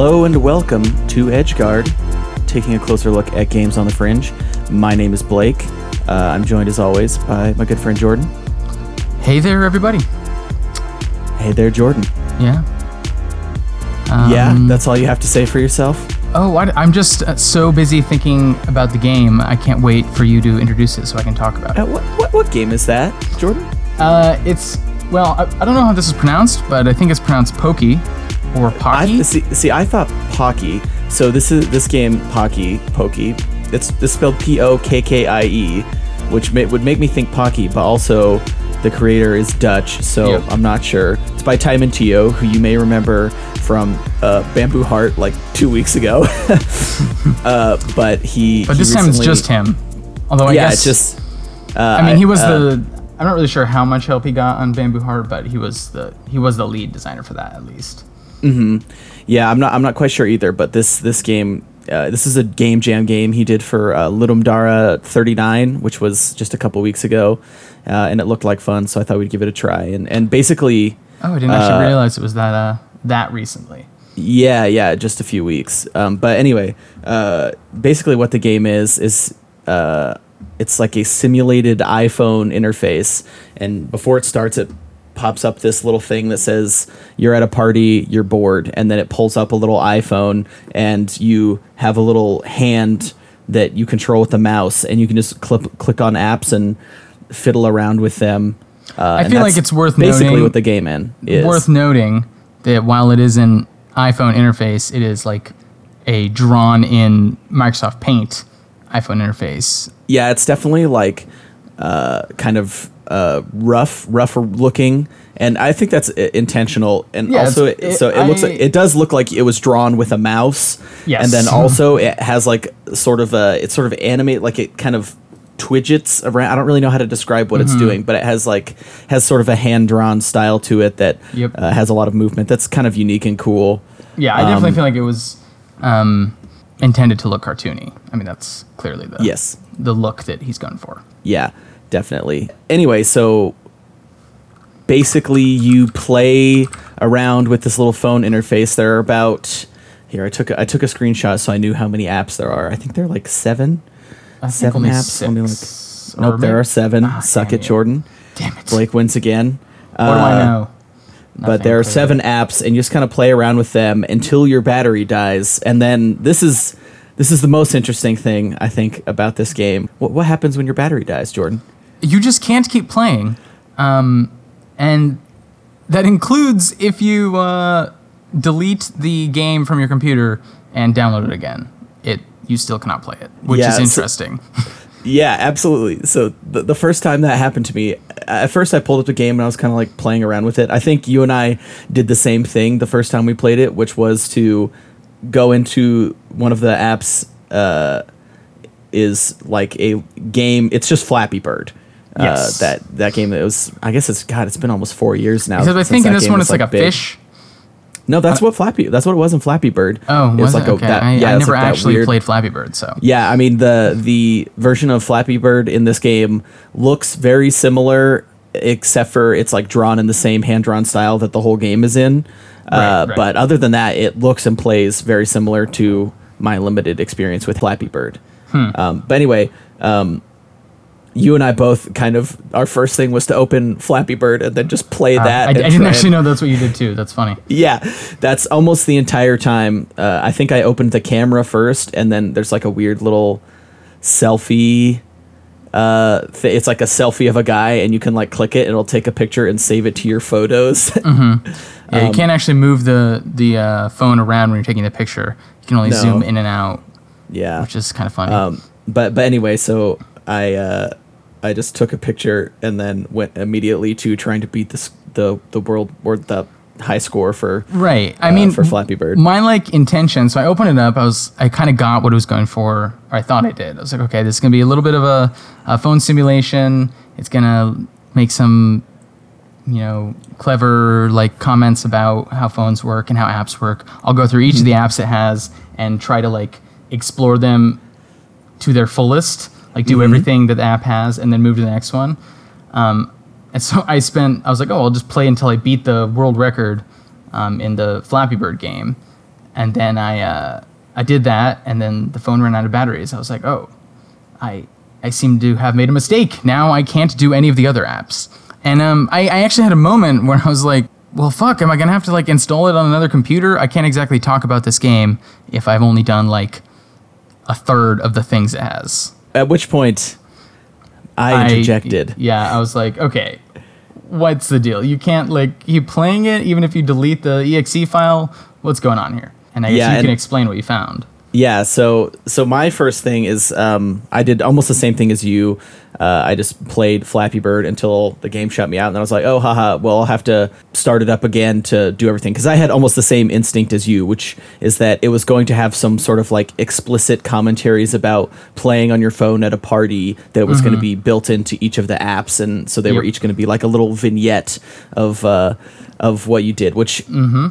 Hello and welcome to Edgeguard, taking a closer look at games on the fringe. My name is Blake. Uh, I'm joined as always by my good friend Jordan. Hey there, everybody. Hey there, Jordan. Yeah. yeah, Um, that's all you have to say for yourself. Oh, I, am just uh, so busy thinking about the game. I can't wait for you to introduce it so I can talk about it. Uh, what, what what game is that, Jordan? Uh, it's well, I, I don't know how this is pronounced, but I think it's pronounced Pokey or I Pocky. see, see. I thought Pocky. So this is this game Pocky Pokey. It's, it's spelled P O K K I E, which ma- would make me think Pocky, but also the creator is Dutch, so Yep. I'm not sure. It's by Timon Tio, who you may remember from uh, Bamboo Heart like two weeks ago. uh, but he. but he this time it's just him. Although I yeah, guess it's just. Uh, I mean, he was uh, the. I'm not really sure how much help he got on Bamboo Heart, but he was the he was the lead designer for that at least. Yeah, I'm not. I'm not quite sure either. But this this game, uh, this is a game jam game he did for uh, Ludum Dare 39, which was just a couple weeks ago, uh, and it looked like fun. So I thought we'd give it a try. And and basically, Oh, I didn't actually Uh, realize it was that uh that recently. yeah, yeah, just a few weeks. Um, but anyway, uh, basically what the game is is uh, it's like a simulated iPhone interface, and before it starts, it pops up this little thing that says you're at a party, you're bored, and then it pulls up a little iPhone, and you have a little hand that you control with the mouse, and you can just click click on apps and fiddle around with them. Uh, I feel like it's worth basically noting- what the game in is. Worth noting that while it is an iPhone interface, it is like a drawn in Microsoft Paint iPhone interface. yeah, it's definitely like uh, kind of uh, rough, rougher looking, and I think that's intentional. And Yeah, also, it, it- so it looks like it does look like it was drawn with a mouse. Yes. and then also it has like sort of a it's sort of animate like it kind of twidgets around. I don't really know how to describe what it's Mm-hmm. doing, but it has like has sort of a hand drawn style to it that Yep. uh, has a lot of movement. That's kind of unique and cool. Yeah, I definitely Um, feel like it was um, intended to look cartoony. I mean, that's clearly the Yes. the look that he's going for. Yeah, definitely. Anyway, so basically you play around with this little phone interface. There are about here I took a, I took a screenshot so I knew how many apps there are. I think there are like 7. I think Seven only apps, only like- Nope, there are 7. Ah, Suck it, Jordan. Damn it! Blake wins again. what do I Uh, know? but there are seven apps and you just kind of play around with them until your battery dies and then this is this is the most interesting thing i think about this game what, what happens when your battery dies jordan You just can't keep playing, um, and that includes if you uh, delete the game from your computer and download it again. It you still cannot play it, which Yeah, is so- interesting. Yeah, absolutely. So the, the first time that happened to me, at first I pulled up the game and I was kind of like playing around with it. I think you and I did the same thing the first time we played it, which was to go into one of the apps. Uh, is like a game. It's just Flappy Bird. Yes. Uh, that that game. It was. I guess it's God. It's been almost four years now. Because I think in this one was, it's like, a big. fish. No, that's what Flappy. That's what it was in Flappy Bird. Oh, It was like it? a- okay. that- I, yeah, I never like actually weird- played Flappy Bird, so Yeah, I mean the the version of Flappy Bird in this game looks very similar, except for it's like drawn in the same hand drawn style that the whole game is in. uh, Right, right. But other than that, it looks and plays very similar to my limited experience with Flappy Bird. Hmm. Um, but anyway, um, you and I both kind of our first thing was to open Flappy Bird and then just play Uh, that. I, I didn't actually and- know that's what you did too. That's funny. yeah, that's almost the entire time. Uh, I think I opened the camera first, and then there's like a weird little selfie. Uh, th- it's like a selfie of a guy, and you can like click it, and it'll take a picture and save it to your photos. Yeah, Um, you can't actually move the the uh, phone around when you're taking the picture. You can only No. zoom in and out, yeah. which is kind of funny. Um, but but anyway, so I uh, I just took a picture and then went immediately to trying to beat this the the world or the high score for Right. I uh, mean, for Flappy Bird. My like intention. So I opened it up. I was I kind of got what it was going for. Or I thought I did. I was like, okay, this is gonna be a little bit of a, a phone simulation. It's gonna make some, you know, clever like comments about how phones work and how apps work. I'll go through each of the apps it has and try to like explore them to their fullest. Like do everything that the app has and then move to the next one. Um, and so I spent, I was like, oh, I'll just play until I beat the world record um, in the Flappy Bird game. And then I, uh, I did that, and then the phone ran out of batteries. I was like, oh, I, I seem to have made a mistake. Now I can't do any of the other apps. And um, I, I actually had a moment where I was like, well, fuck, am I gonna have to like install it on another computer? I can't exactly talk about this game if I've only done like a third of the things it has. At which point, I interjected. yeah, I was like, okay, what's the deal? You can't like keep playing it even if you delete the exe file. What's going on here? And I guess Yeah, you can explain what you found. Yeah, so so my first thing is um, I did almost the same thing as you. Uh, I just played Flappy Bird until the game shut me out, and then I was like, oh, haha, well, I'll have to start it up again to do everything because I had almost the same instinct as you, which is that it was going to have some sort of like explicit commentaries about playing on your phone at a party that was going to be built into each of the apps, and so they were each going to be like a little vignette of. Uh, of what you did, which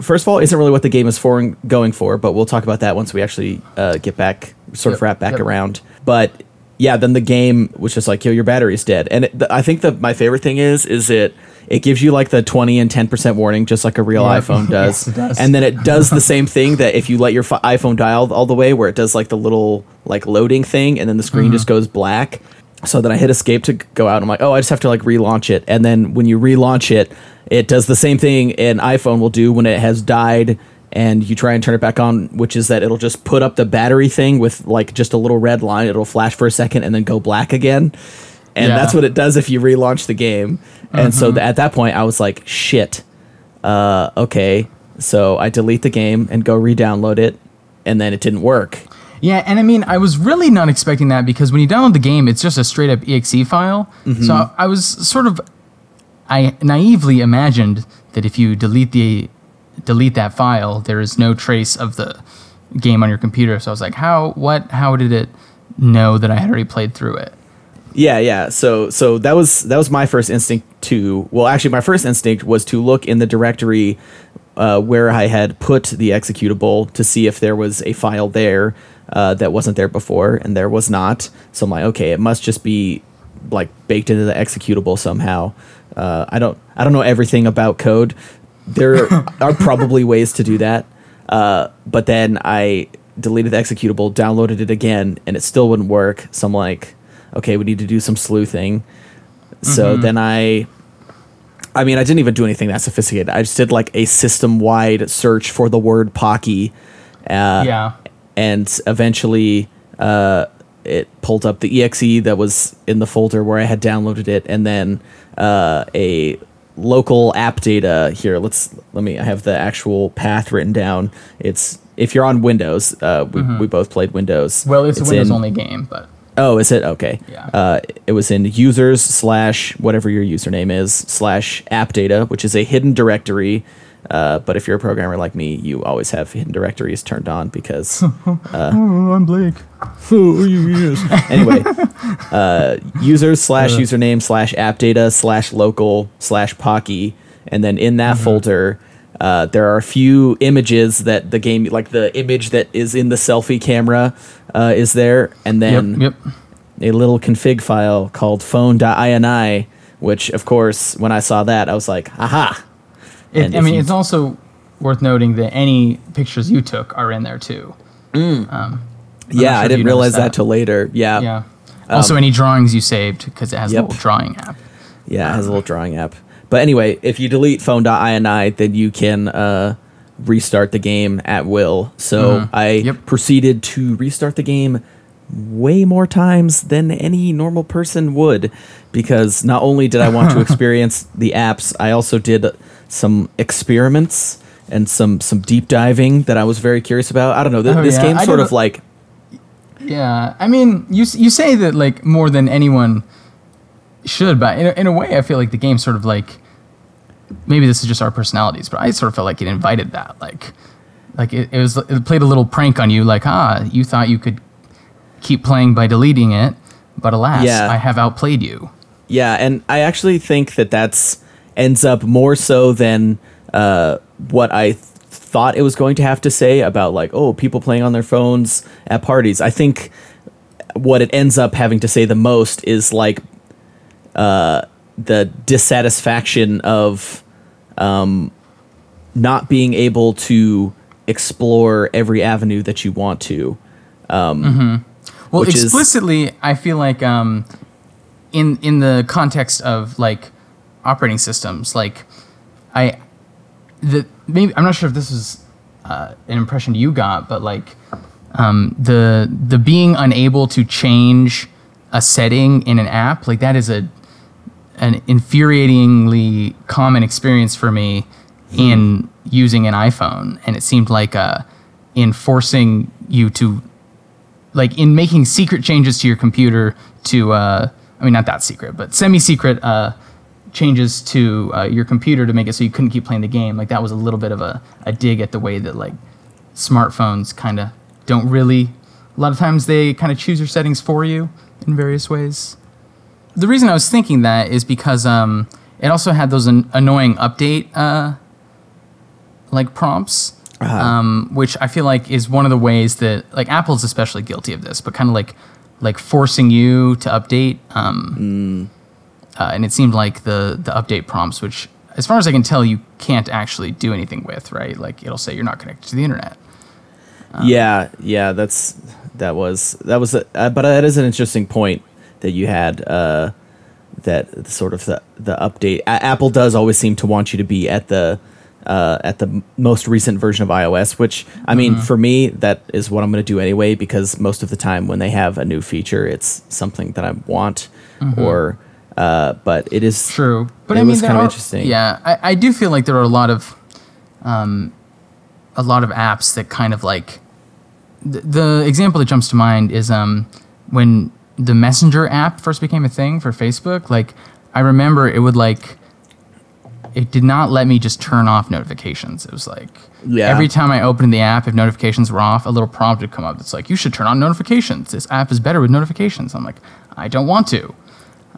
first of all isn't really what the game is for going for, but we'll talk about that once we actually uh, get back, sort of wrap back yep. around. But yeah, then the game was just like, yo, your battery's dead, and it, th- I think that my favorite thing is, is it it gives you like the twenty and ten percent warning, just like a real Yeah. iPhone does, Yes, does. and then it does the same thing that if you let your iPhone dial all the way, where it does like the little like loading thing, and then the screen Mm-hmm. just goes black. So then I hit escape to go out. I'm like, oh, I just have to like relaunch it. And then when you relaunch it, it does the same thing an iPhone will do when it has died and you try and turn it back on, which is that it'll just put up the battery thing with like just a little red line. It'll flash for a second and then go black again. And Yeah. that's what it does if you relaunch the game. And so th- at that point, I was like, shit. Uh, okay. So I delete the game and go re download it. And then it didn't work. Yeah, and I mean, I was really not expecting that because when you download the game, it's just a straight up exe file. Mm-hmm. So I was sort of, I naively imagined that if you delete the delete that file, there is no trace of the game on your computer. So I was like, how, what, how did it know that I had already played through it? Yeah, yeah. So so that was that was my first instinct to well actually my first instinct was to look in the directory uh, where I had put the executable to see if there was a file there uh, that wasn't there before, and there was not. So I'm like, okay, it must just be like baked into the executable somehow. Uh, I don't I don't know everything about code. There are probably ways to do that, uh, but then I deleted the executable, downloaded it again, and it still wouldn't work. So I'm like, okay, we need to do some sleuthing. So then I I mean, I didn't even do anything that sophisticated. I just did like a system wide search for the word Pocky. Uh, yeah. And eventually uh, it pulled up the exe that was in the folder where I had downloaded it. And then uh, a local app data here. Let's let me, I have the actual path written down. It's if you're on Windows, uh, we, we both played Windows. Well, it's, a Windows in- only game, but Oh, is it okay? Yeah. Uh, it was in users slash whatever your username is slash app data, which is a hidden directory. Uh, but if you're a programmer like me, you always have hidden directories turned on because oh, I'm Blake. anyway, uh, users slash username slash app data slash local slash Pocky, and then in that folder, uh, there are a few images that the game, like the image that is in the selfie camera, uh, is there, and then Yep, yep. a little config file called phone.ini, which of course, when I saw that, I was like, aha. It, And I mean, you- it's also worth noting that any pictures you took are in there too. Um, I'm Yeah, sure I didn't realize that that. till later. Yeah. Yeah. Also, any drawings you saved because it has Yep. a little drawing app. Yeah, it has a little drawing app. But anyway, if you delete phone.ini, then you can uh, restart the game at will. So Mhm. I Yep. proceeded to restart the game way more times than any normal person would because not only did I want to experience the apps, I also did some experiments and some some deep diving that I was very curious about. I don't know. Th- Oh, this yeah, game's I sort of like Yeah, I mean, you you say that like more than anyone should, but in a, in a way, I feel like the game sort of like maybe this is just our personalities, but I sort of felt like it invited that. Like, like it, it was it played a little prank on you. Like, ah, you thought you could keep playing by deleting it, but alas, Yeah. I have outplayed you. Yeah, and I actually think that that's ends up more so than uh, what I th- thought it was going to have to say about like oh people playing on their phones at parties. I think what it ends up having to say the most is like uh, the dissatisfaction of um, not being able to explore every avenue that you want to. Well, Which is- explicitly, I feel like um, in in the context of like operating systems, like I the maybe I'm not sure if this was uh, an impression you got, but like um, the the being unable to change a setting in an app, like that is a an infuriatingly common experience for me in using an iPhone, and it seemed like uh, in forcing you to like in making secret changes to your computer to uh, I mean not that secret, but semi-secret uh, changes to uh, your computer to make it so you couldn't keep playing the game. Like that was a little bit of a, a dig at the way that like smartphones kind of don't really. A lot of times they kind of choose your settings for you in various ways. The reason I was thinking that is because um, it also had those an- annoying update uh, like prompts um, which I feel like is one of the ways that like Apple's especially guilty of this, but kind of like like forcing you to update. Um, uh, and it seemed like the the update prompts, which as far as I can tell, you can't actually do anything with, right? Like it'll say you're not connected to the internet. yeah, yeah, that's that was that was a, uh, but that is an interesting point that you had uh that sort of the the update A- Apple does always seem to want you to be at the uh, at the m- most recent version of iOS, which I mean, Mm-hmm. for me, that is what I'm going to do anyway. Because most of the time, when they have a new feature, it's something that I want, or uh, but it is. True, but It I mean, was kinda interesting. Yeah, I, I do feel like there are a lot of, um, a lot of apps that kind of like, the, the example that jumps to mind is um when the Messenger app first became a thing for Facebook. Like, I remember it would like, it did not let me just turn off notifications. It was like Yeah. every time I opened the app, if notifications were off, a little prompt would come up that's like, you should turn on notifications. This app is better with notifications. I'm like, I don't want to.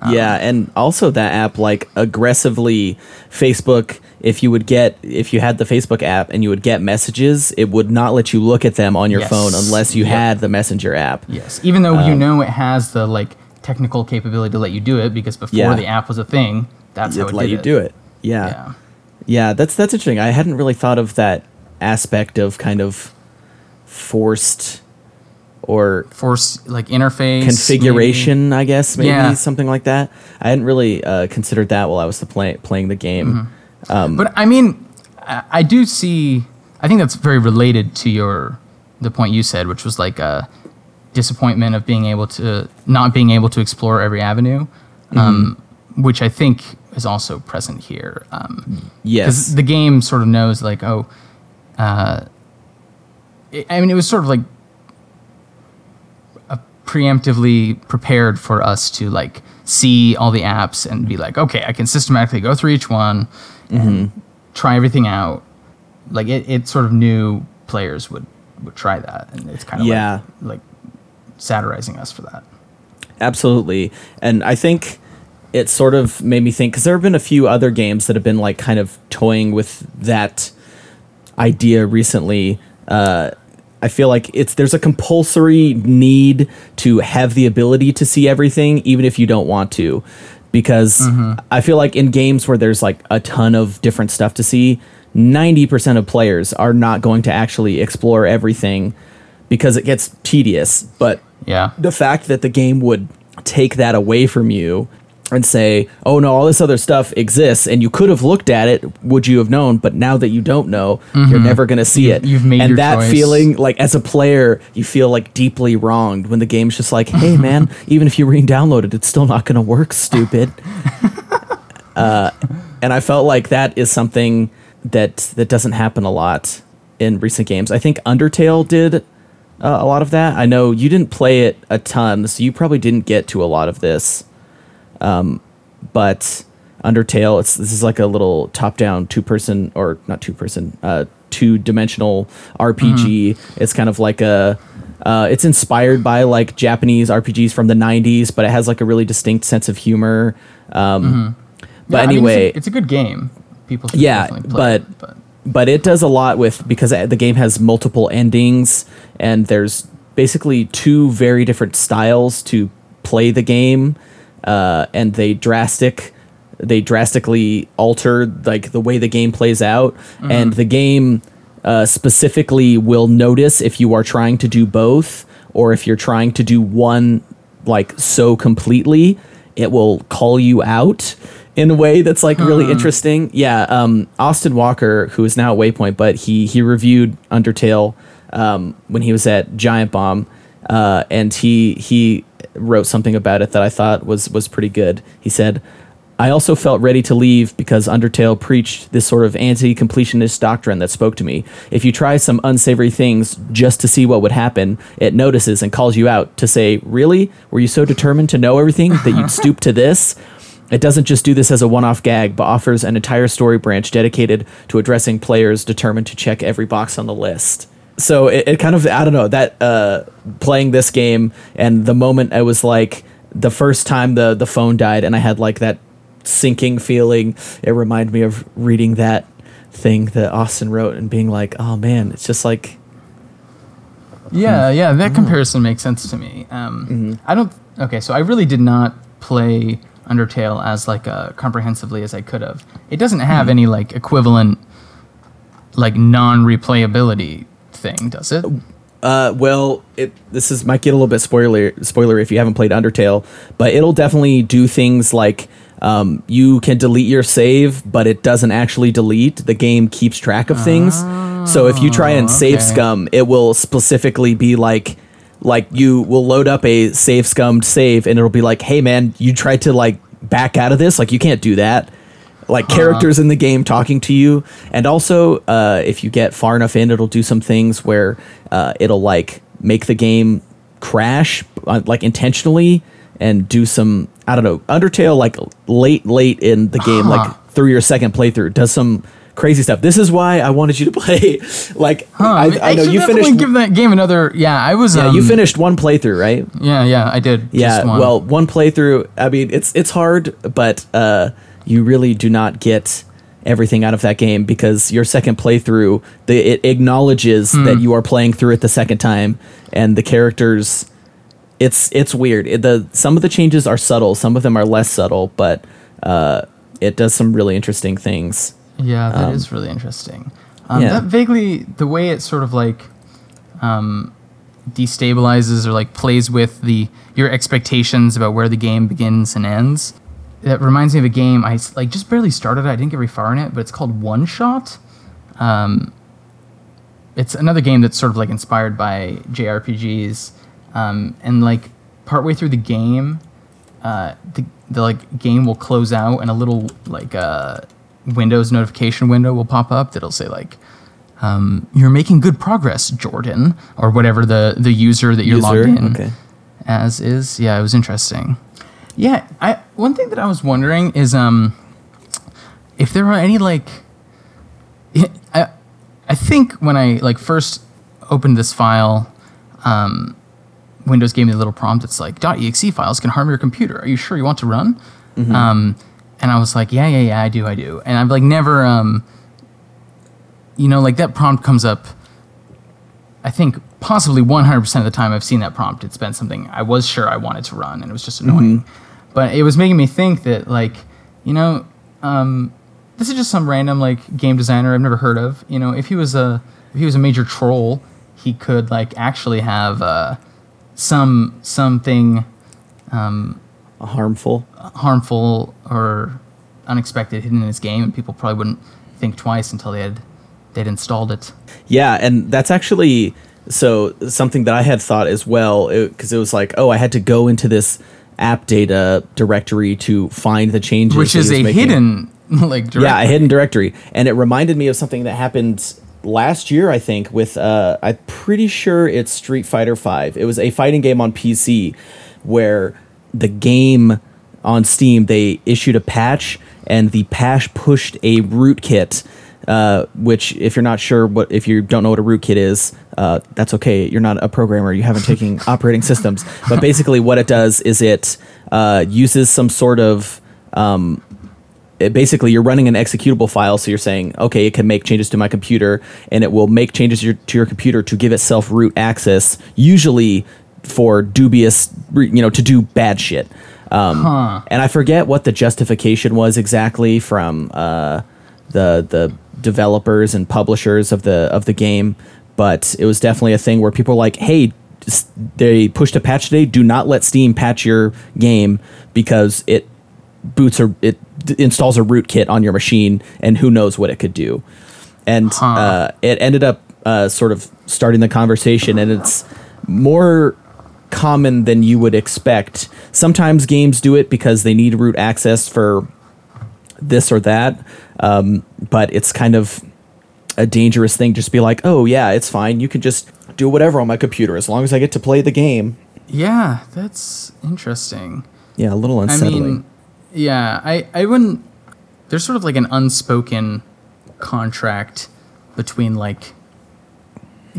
Yeah, and also that app like aggressively Facebook. If you would get if you had the Facebook app and you would get messages, it would not let you look at them on your Yes. phone unless you Yep. had the Messenger app. Yes, even though Um, you know it has the like technical capability to let you do it because before Yeah. the app was a thing, that's how it let did you it. do it. Yeah. Yeah. Yeah, that's that's interesting. I hadn't really thought of that aspect of kind of forced or Force like interface configuration, I guess, maybe Yeah. something like that. I hadn't really uh, considered that while I was play- playing the game. maybe. But I mean, I, I do see. I think that's very related to your the point you said, which was like a disappointment of being able to not being able to explore every avenue, um, which I think is also present here. Um, Yes. because the game sort of knows like oh uh, it, i mean it was sort of like preemptively prepared for us to like see all the apps and be like okay i can systematically go through each one and try everything out like it, it sort of knew players would would try that and it's kind of Yeah. like, like satirizing us for that Absolutely. And I think it sort of made me think because there have been a few other games that have been like kind of toying with that idea recently. Uh, I feel like it's there's a compulsory need to have the ability to see everything, even if you don't want to, because mm-hmm. I feel like in games where there's like a ton of different stuff to see, ninety percent of players are not going to actually explore everything because it gets tedious. But yeah. the fact that the game would take that away from you and say, "Oh no, all this other stuff exists, and you could have looked at it. Would you have known? But now that you don't know, you're never going to see it." Mm-hmm. you've made and that choice. feeling, like as a player, you feel like deeply wronged when the game's just like, "Hey man, even if you re-download it, it's still not going to work, stupid." uh, and I felt like that is something that that doesn't happen a lot in recent games. I think Undertale did uh, a lot of that. I know you didn't play it a ton, so you probably didn't get to a lot of this. Um, but Undertale. It's this is like a little top-down two-person or not two-person, uh, two-dimensional RPG. It's kind of like a uh, it's inspired by like Japanese RPGs from the '90s, but it has like a really distinct sense of humor. Um, But Yeah, I mean, anyway, it's, a, it's a good game. People Yeah, but- it, but but it does a lot with because the game has multiple endings and there's basically two very different styles to play the game uh, and they drastic they drastically alter like the way the game plays out. And the game uh, specifically will notice if you are trying to do both or if you're trying to do one like so completely it will call you out in a way that's like really interesting. Yeah um, austin walker who is now at waypoint but he he reviewed undertale um, when he was at giant bomb uh, and he he wrote something about it that i thought was was pretty good he said I also felt ready to leave because Undertale preached this sort of anti completionist doctrine that spoke to me. If you try some unsavory things just to see what would happen, it notices and calls you out to say, Really? Were you so determined to know everything that you'd stoop to this? It doesn't just do this as a one off gag, but offers an entire story branch dedicated to addressing players determined to check every box on the list. So it, it kind of, I don't know, that uh, playing this game and the moment I was like, the first time the, the phone died and I had like that sinking feeling. It reminded me of reading that thing that Austin wrote and being like, "Oh man, it's just like Yeah, yeah, Oh. that comparison makes sense to me. Um, Mm-hmm. I don't. Okay, so I really did not play Undertale as like uh, comprehensively as I could have. It doesn't have Mm-hmm. any like equivalent, like non-replayability thing, does it? Uh, well, it this is might get a little bit spoiler spoiler if you haven't played Undertale, but it'll definitely do things like um, you can delete your save, but it doesn't actually delete. The game keeps track of things. so if you try and save okay. scum, it will specifically be like like you will load up a save scummed save, and it'll be like, hey man, you tried to like back out of this, like you can't do that. Like characters in the game talking to you and also uh, if you get far enough in it'll do some things where uh, it'll like make the game crash uh, like intentionally and do some i don't know undertale like late late in the game Huh. like through your second playthrough does some crazy stuff this is why i wanted you to play like Huh, I, I know you finished give that game another. Yeah, I was. yeah um, you finished one playthrough right Yeah, yeah, I did. yeah just one. well one playthrough i mean it's it's hard but uh you really do not get everything out of that game because your second playthrough the it acknowledges Hmm. that you are playing through it the second time and the characters it's it's weird it, the some of the changes are subtle some of them are less subtle but uh it does some really interesting things Yeah, that is really interesting. Um, yeah. That vaguely, the way it sort of like um, destabilizes or like plays with the your expectations about where the game begins and ends. That reminds me of a game I like just barely started. I didn't get very far in it, but it's called One Shot. Um, it's another game that's sort of like inspired by JRPGs, um, and like partway through the game, uh, the the like game will close out and a little like uh, Windows notification window will pop up that'll say like um, you're making good progress, Jordan, or whatever the the user that you're User, logged in okay. as is. Yeah, it was interesting. Yeah, I one thing that I was wondering is um if there are any like I I think when I like first opened this file, um, Windows gave me a little prompt. It's like .exe files can harm your computer. Are you sure you want to run? Um, and I was like, yeah, yeah, yeah, I do, I do. And I've like never, um, you know, like that prompt comes up. I think possibly 100% of the time I've seen that prompt, it's been something I was sure I wanted to run, and it was just annoying. But it was making me think that, like, you know, um, this is just some random like game designer I've never heard of. You know, if he was a if he was a major troll, he could like actually have uh, some something harmful harmful or unexpected hidden in his game, and people probably wouldn't think twice until they had they'd installed it. Yeah, and that's actually so something that I had thought as well because it, was like, oh, I had to go into this app data directory to find the changes, Which is a making. hidden like directory. yeah, a hidden directory, and it reminded me of something that happened last year. I think with uh, I'm pretty sure it's Street Fighter Five. It was a fighting game on PC where the game on Steam they issued a patch, and the patch pushed a rootkit. Uh, which, if you're not sure what, if you don't know what a rootkit is, uh, that's okay. You're not a programmer. You haven't taken operating systems. But basically, what it does is it uh, uses some sort of um, it basically you're running an executable file so you're saying okay it can make changes to my computer and it will make changes your, to your computer to give itself root access usually for dubious you know to do bad shit um, Huh. and i forget what the justification was exactly from uh, the the developers and publishers of the of the game but it was definitely a thing where people were like hey they pushed a patch today do not let steam patch your game because it boots or it d- installs a rootkit on your machine and who knows what it could do and Huh. uh, it ended up uh, sort of starting the conversation and it's more common than you would expect sometimes games do it because they need root access for this or that um, but it's kind of a dangerous thing just be like oh yeah it's fine you can just do whatever on my computer as long as i get to play the game Yeah, that's interesting. yeah a little unsettling I mean, yeah, I, I wouldn't. There's sort of like an unspoken contract between like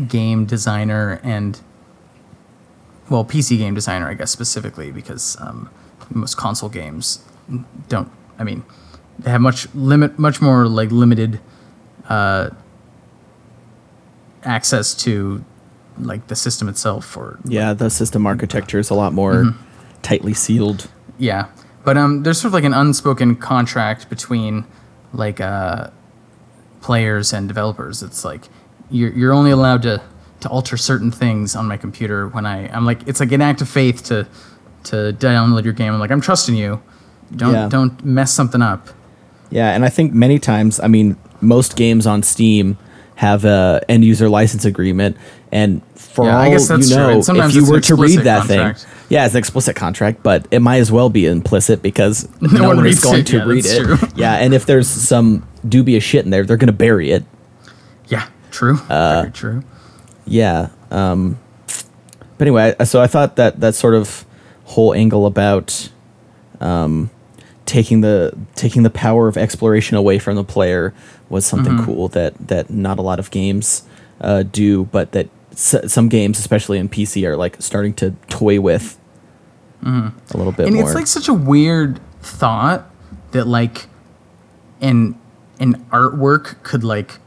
game designer and well, PC game designer, I guess specifically because um, most console games don't. I mean, they have much limit, much more like limited uh, access to like the system itself or Yeah, the system architecture is a lot more tightly sealed. Yeah, but um, there's sort of like an unspoken contract between like uh, players and developers. It's like you're you're only allowed to to alter certain things on my computer when I I'm like it's like an act of faith to to download your game. I'm like I'm trusting you. Don't Yeah. don't mess something up. Yeah, and I think many times, I mean, most games on Steam have a end user license agreement, and for Yeah, all I guess that's you know, sometimes if you were to read that contract. thing, yeah, it's an explicit contract, but it might as well be implicit because no, one one is going it. to Yeah, read it. true. Yeah, and if there's some dubious shit in there, they're going to bury it. Yeah, true. Uh, Very true. Yeah. Um, but anyway, I- so I thought that that sort of whole angle about um, taking the taking the power of exploration away from the player was something Mm-hmm. cool that that not a lot of games uh, do, but that s- some games, especially in PC, are like starting to toy with a little bit Mm-hmm. and more. it's like such a weird thought that like an an artwork could like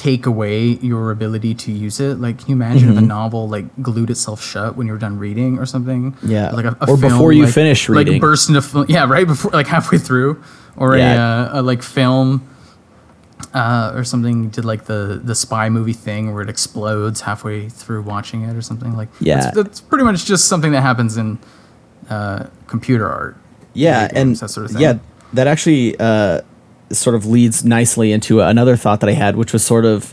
take away your ability to use it like can you imagine if a novel like glued itself shut when you were done reading or something Yeah. like a, a Or film, before you like- finish reading. like burst into yeah right before like halfway through or Yeah. a, uh, a like film uh, or something did like the the spy movie thing where it explodes halfway through watching it or something like Yeah. that's, that's pretty much just something that happens in uh, computer art yeah video and that sort of thing. yeah that actually uh, sort of leads nicely into another thought that i had which was sort of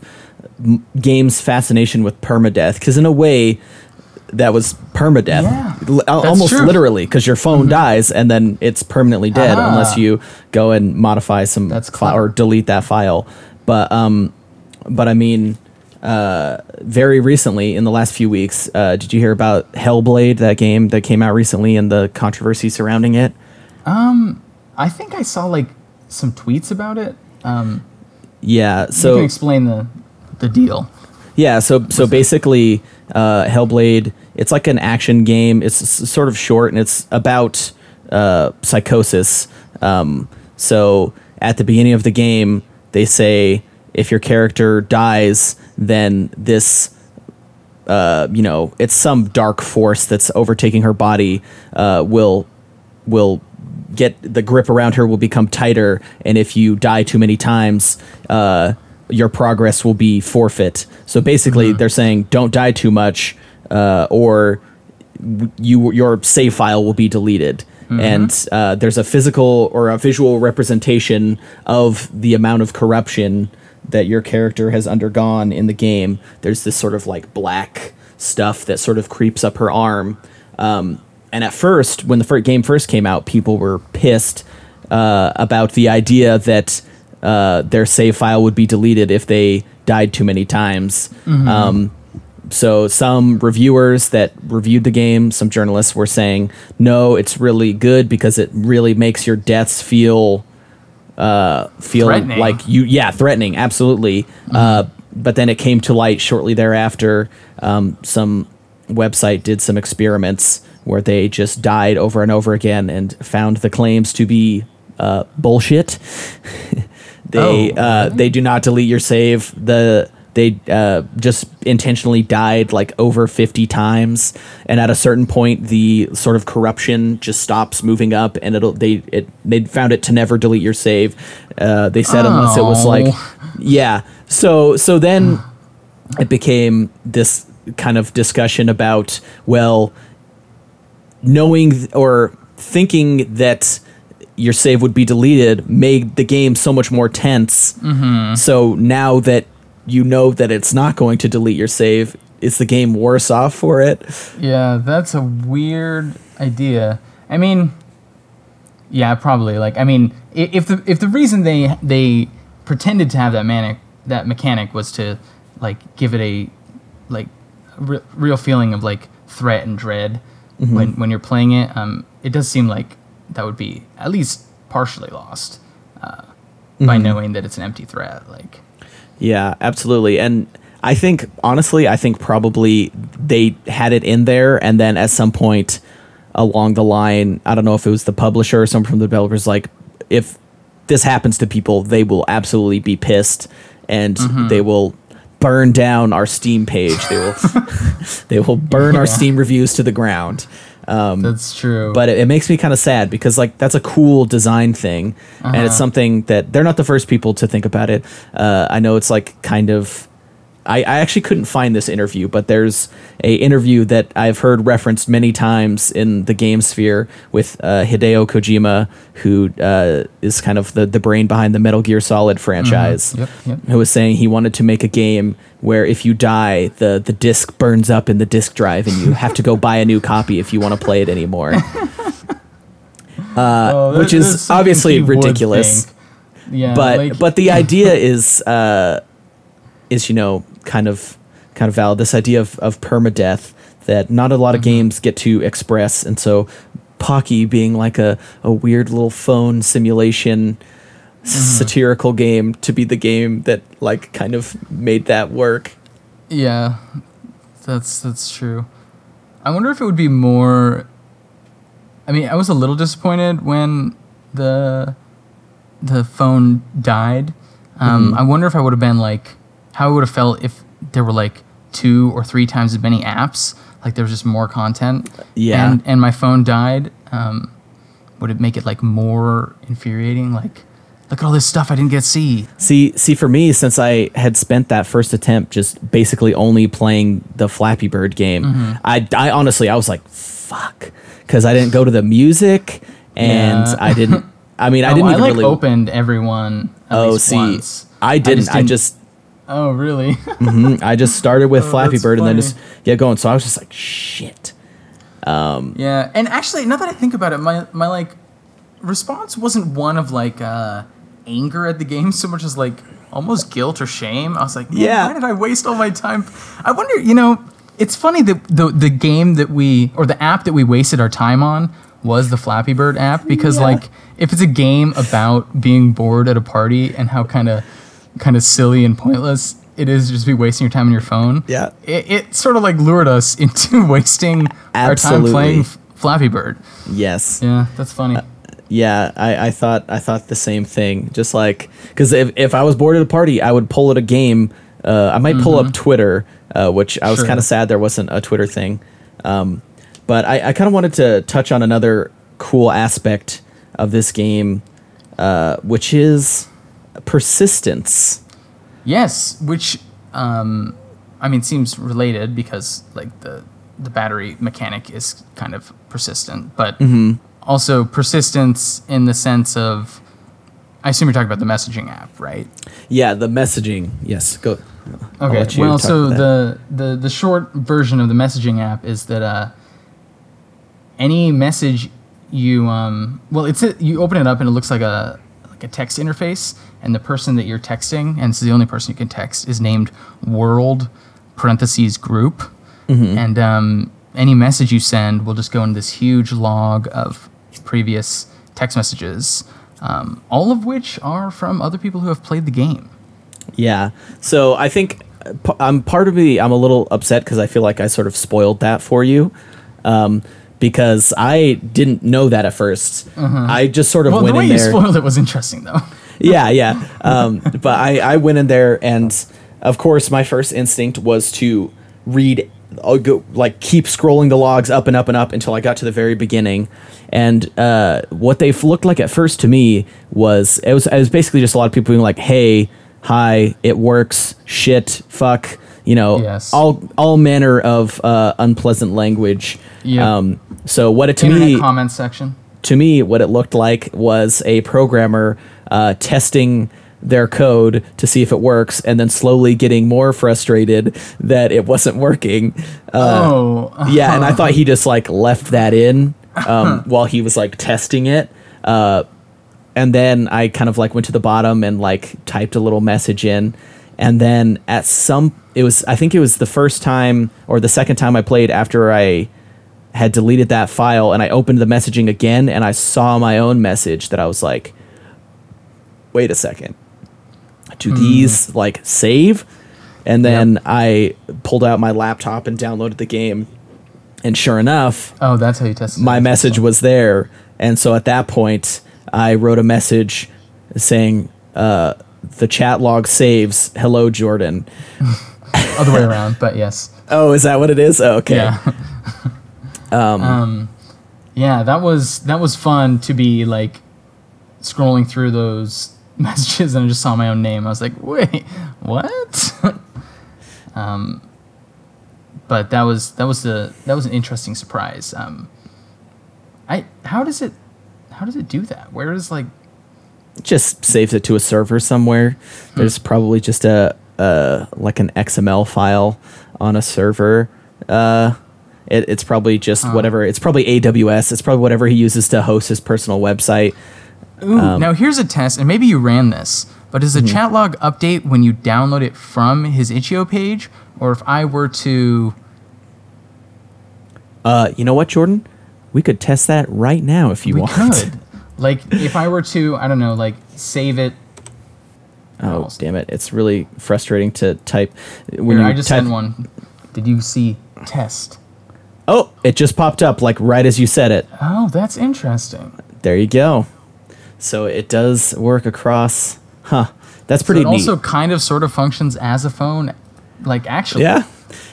m- games fascination with permadeath because in a way that was permadeath Yeah, L- almost true. Mm-hmm. literally because your phone dies and then it's permanently dead Ah. unless you go and modify some That's fi- or delete that file but um but i mean uh, very recently in the last few weeks uh, did you hear about hellblade that game that came out recently and the controversy surrounding it I think I saw like some tweets about it. Um, yeah you so can explain the the deal. Yeah, so so basically, uh, Hellblade. It's like an action game. It's sort of short, and it's about uh, psychosis. Um, so at the beginning of the game, they say if your character dies, then this. Uh, you know, it's some dark force that's overtaking her body. Uh, will will get the grip around her will become tighter, and if you die too many times, uh, your progress will be forfeit. So basically, they're saying don't die too much, uh, or you your save file will be deleted. And uh, there's a physical or a visual representation of the amount of corruption that your character has undergone in the game. There's this sort of like black stuff that sort of creeps up her arm. Um, and at first, when the fir- game first came out, people were pissed uh, about the idea that uh, their save file would be deleted if they died too many times. Um, so some reviewers that reviewed the game, some journalists were saying, no, it's really good because it really makes your deaths feel uh, feel like you yeah threatening absolutely. Uh, but then it came to light shortly thereafter. Um, some website did some experiments where they just died over and over again and found the claims to be uh, bullshit. they Oh, uh, they do not delete your save. The they uh, just intentionally died like over 50 times and at a certain point the sort of corruption just stops moving up and it'll they it they found it to never delete your save uh, they said unless it was like Oh. yeah so so then it became this kind of discussion about well knowing th- or thinking that your save would be deleted made the game so much more tense. Mm-hmm. So now that you know that it's not going to delete your save, is the game worse off for it? Yeah, that's a weird idea. I mean, yeah, probably. Like, I mean, if the if the reason they they pretended to have that manic that mechanic was to like give it a like re- real feeling of like threat and dread when when you're playing it, um, it does seem like that would be at least partially lost uh, by knowing that it's an empty threat. Like, Yeah, absolutely. And I think honestly, I think probably they had it in there and then at some point along the line, I don't know if it was the publisher or someone from the developers like if this happens to people, they will absolutely be pissed and they will burn down our Steam page. They will they will burn our Steam reviews to the ground. Um, that's true. but it, it makes me kind of sad because like that's a cool design thing and it's Uh-huh. something that they're not the first people to think about it uh, i know it's like kind of I, I actually couldn't find this interview but there's a interview that i've heard referenced many times in the game sphere with uh, hideo kojima who uh, is kind of the, the brain behind the metal gear solid franchise Yep, yep. who was saying he wanted to make a game where if you die, the the disc burns up in the disc drive, and you have to go buy a new copy if you want to play it anymore. Oh, that- which is obviously ridiculous. Yeah, but like- but the idea is uh, is you know kind of kind of valid. This idea of of permadeath that not a lot of Mm-hmm. games get to express, and so Pocky being like a a weird little phone simulation. Mm-hmm. Satirical game to be the game that like kind of made that work. Yeah, that's that's true. I wonder if it would be more. I mean, I was a little disappointed when the the phone died. Um, Mm-hmm. I wonder if I would have been like how I would have felt if there were like two or three times as many apps. Like there was just more content. Yeah. And and my phone died. Um, would it make it like more infuriating? Like, look at all this stuff I didn't get to see. See, see, for me, since I had spent that first attempt just basically only playing the Flappy Bird game, Mm-hmm. I, I honestly, I was like, fuck, because I didn't go to the music, and Yeah. I didn't. I mean, I Oh, didn't I even like really. opened everyone. Oh, see, once. I didn't. I didn't- just, Oh, really? mhm, I just started with Oh, Flappy Bird, and then just get going. So I was just like, shit. yeah, and actually, now that I think about it, my my like response wasn't one of like uh, anger at the game so much as like almost guilt or shame. I was like, Yeah. why did I waste all my time? I wonder, you know, it's funny that the the game that we or the app that we wasted our time on was the Flappy Bird app because Yeah. like if it's a game about being bored at a party and how kind of kind of silly and pointless it is just be wasting your time on your phone. Yeah. It, it sort of like lured us into wasting our time playing F- Flappy Bird. Yes. Yeah, that's funny. Yeah, I, I thought I thought the same thing. Just like because if, if I was bored at a party, I would pull at a game. Uh, I might pull up Twitter, uh, which I was Sure. kind of sad there wasn't a Twitter thing. Um, but I, I kind of wanted to touch on another cool aspect of this game, uh, which is persistence. Yes, which um, I mean seems related because like the the battery mechanic is kind of persistent, but Mm-hmm. also persistence in the sense of I assume you're talking about the messaging app, right? Yeah, the messaging. Yes, go. I'll Okay. Well, so the, the the short version of the messaging app is that uh, any message you um well it's a, you open it up and it looks like a like a text interface and the person that you're texting and it's the only person you can text is named World parentheses group, Mm-hmm. and um, any message you send will just go into this huge log of previous text messages, um, all of which are from other people who have played the game. Yeah. So I think I'm part of me. I'm a little upset because I feel like I sort of spoiled that for you, um, because I didn't know that at 1st I just sort of Well, the went way in you there. spoiled it was interesting, though. yeah, yeah. Um, but I, I went in there, and of course, my first instinct was to read, I'll go like keep scrolling the logs up and up and up until I got to the very beginning. And uh, what they looked like at first to me was it was it was basically just a lot of people being like, "Hey, hi, it works, shit, fuck." You know, Yes. all all manner of uh, unpleasant language. Yep. Um, so what it to Internet me comment section. to me, what it looked like was a programmer uh, testing their code to see if it works, and then slowly getting more frustrated that it wasn't working. Uh, oh, yeah, and I thought he just like left that in um, while he was like testing it. Uh, and then I kind of like went to the bottom and like typed a little message in. And then at some, it was, I think it was the first time or the second time I played after I had deleted that file and I opened the messaging again and I saw my own message that I was like, wait a second. Do these like save? And then I pulled out my laptop and downloaded the game. And sure enough, oh, that's how you test. my message was there. And so at that point, I wrote a message saying, uh, the chat log saves. Hello, Jordan. other way around, but yes. Oh, is that what it is? Oh, okay. Yeah. um, yeah, that was that was fun to be like scrolling through those messages and I just saw my own name. I was like, wait, what? um, but that was that was the that was an interesting surprise. Um, I how does it how does it do that? Where is like just saves it to a server somewhere. There's probably just a, a like an XML file on a server. Uh, it, it's probably just whatever. It's probably AWS. It's probably whatever he uses to host his personal website. Ooh, Um, now here's a test, and maybe you ran this, but does the Mm-hmm. chat log update when you download it from his itch.io page, or if I were to? Uh, you know what, Jordan? We could test that right now if you We want. could, like, if I were to, I don't know, like save it. Oh, damn it! It's really frustrating to type when Here, you I just type. sent one. Did you see test? Oh, it just popped up like right as you said it. Oh, that's interesting. There you go. So it does work across. Huh. That's So pretty it neat. also kind of sort of functions as a phone, like actually. Yeah,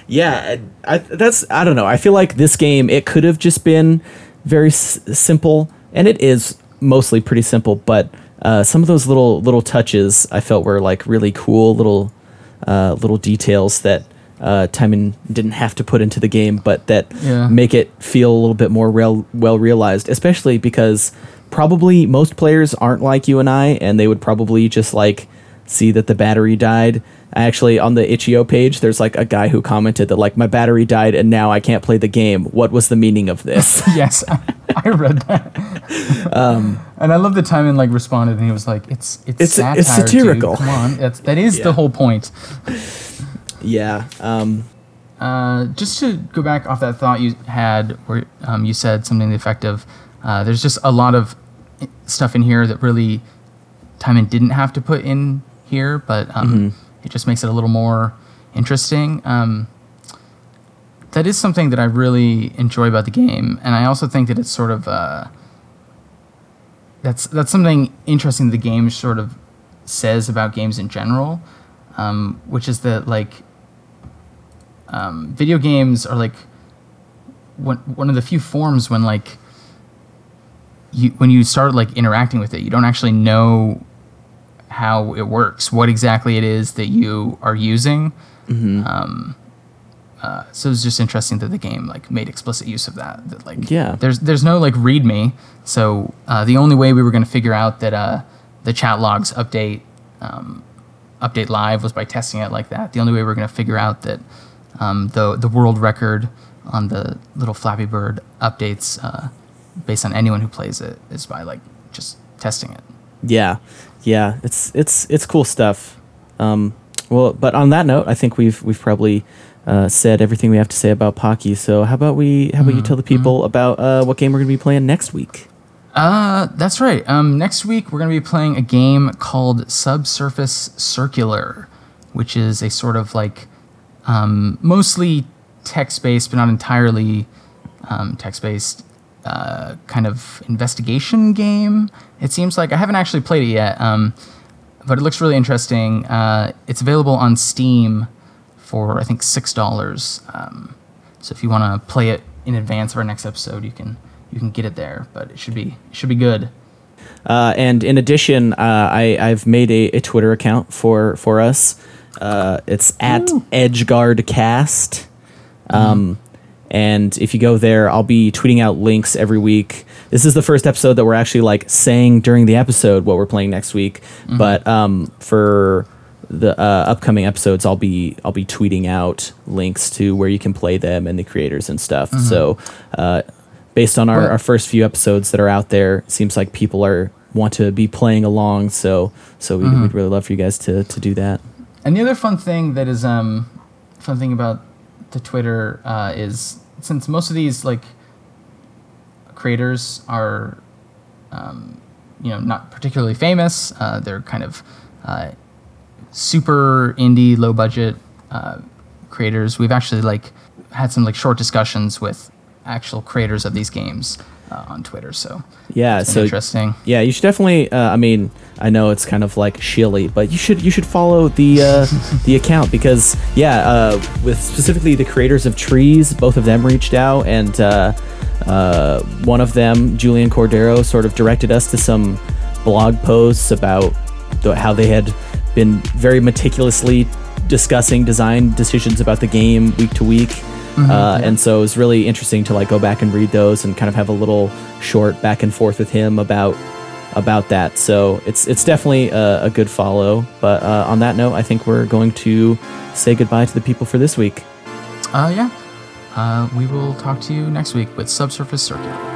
yeah. I, that's I don't know. I feel like this game it could have just been very s- simple, and it is mostly pretty simple. But uh, some of those little little touches I felt were like really cool little uh, little details that uh, Timon didn't have to put into the game, but that Yeah. make it feel a little bit more real, well realized. Especially because probably most players aren't like you and I, and they would probably just like see that the battery died. I actually on the itch.io page, there's like a guy who commented that like my battery died and now I can't play the game. What was the meaning of this? Yes, I, read that. and I love the time and like responded, and he was like, "It's it's, Um, It's- satire, it's dude. satirical." Come on, that's that is Yeah. the whole point." yeah. Um, Uh, just to go back off that thought you had, where um, you said something to the effect of, uh, "There's just a lot of stuff in here that really Timon didn't have to put in here, but um, it just makes it a little more interesting." Um, that is something that I really enjoy about the game, and I also think that it's sort of uh, that's that's something interesting the game sort of says about games in general, um, which is that like um, video games are like one one of the few forms when like you when you start like interacting with it, you don't actually know how it works, what exactly it is that you are using. Um, uh, so it's just interesting that the game like made explicit use of that. That like Yeah. there's there's no like read me. So uh, the only way we were going to figure out that uh, the chat logs update um, update live was by testing it like that. The only way we are going to figure out that um, the the world record on the little Flappy Bird updates uh, based on anyone who plays it is by like just testing it. yeah. Yeah. It's it's it's cool stuff. Um, well, but on that note, I think we've we've probably uh, said everything we have to say about Pocky. So how about we? How about you tell the people about uh, what game we're going to be playing next week? Uh, that's right. Um, next week we're going to be playing a game called Subsurface Circular, which is a sort of like um, mostly text-based, but not entirely um, text-based, uh, kind of investigation game. It seems like I haven't actually played it yet, um, but it looks really interesting. Uh, it's available on Steam for I think six dollars. Um, so if you want to play it in advance of our next episode, you can you can get it there. But it should be it should be good. Uh, and in addition, uh, I, I've made a, a Twitter account for for us. Uh, it's at EdgeGuardCast. Um, and if you go there, I'll be tweeting out links every week. This is the first episode that we're actually like saying during the episode what we're playing next week. But um, for the uh, upcoming episodes, I'll be I'll be tweeting out links to where you can play them and the creators and stuff. So uh, based on our, Well- our first few episodes that are out there, it seems like people are want to be playing along. So so we, we'd really love for you guys to to do that. And the other fun thing that is um, fun thing about the Twitter uh, is since most of these like creators are um, you know not particularly famous, uh, they're kind of uh, super indie, low budget uh, creators. We've actually like had some like short discussions with actual creators of these games uh, on Twitter. So Yeah, it's so interesting. yeah, you should definitely. Uh, I mean, I know it's kind of like shilly, but you should you should follow the uh, the account because yeah, uh, with specifically the creators of Trees, both of them reached out, and uh, uh, one of them, Julian Cordero, sort of directed us to some blog posts about the, how they had been very meticulously discussing design decisions about the game week to week. uh, and so it was really interesting to like go back and read those and kind of have a little short back and forth with him about about that. So it's it's definitely a, a good follow. But uh, on that note, I think we're going to say goodbye to the people for this week. Uh, yeah. Uh, we will talk to you next week with Subsurface Circular.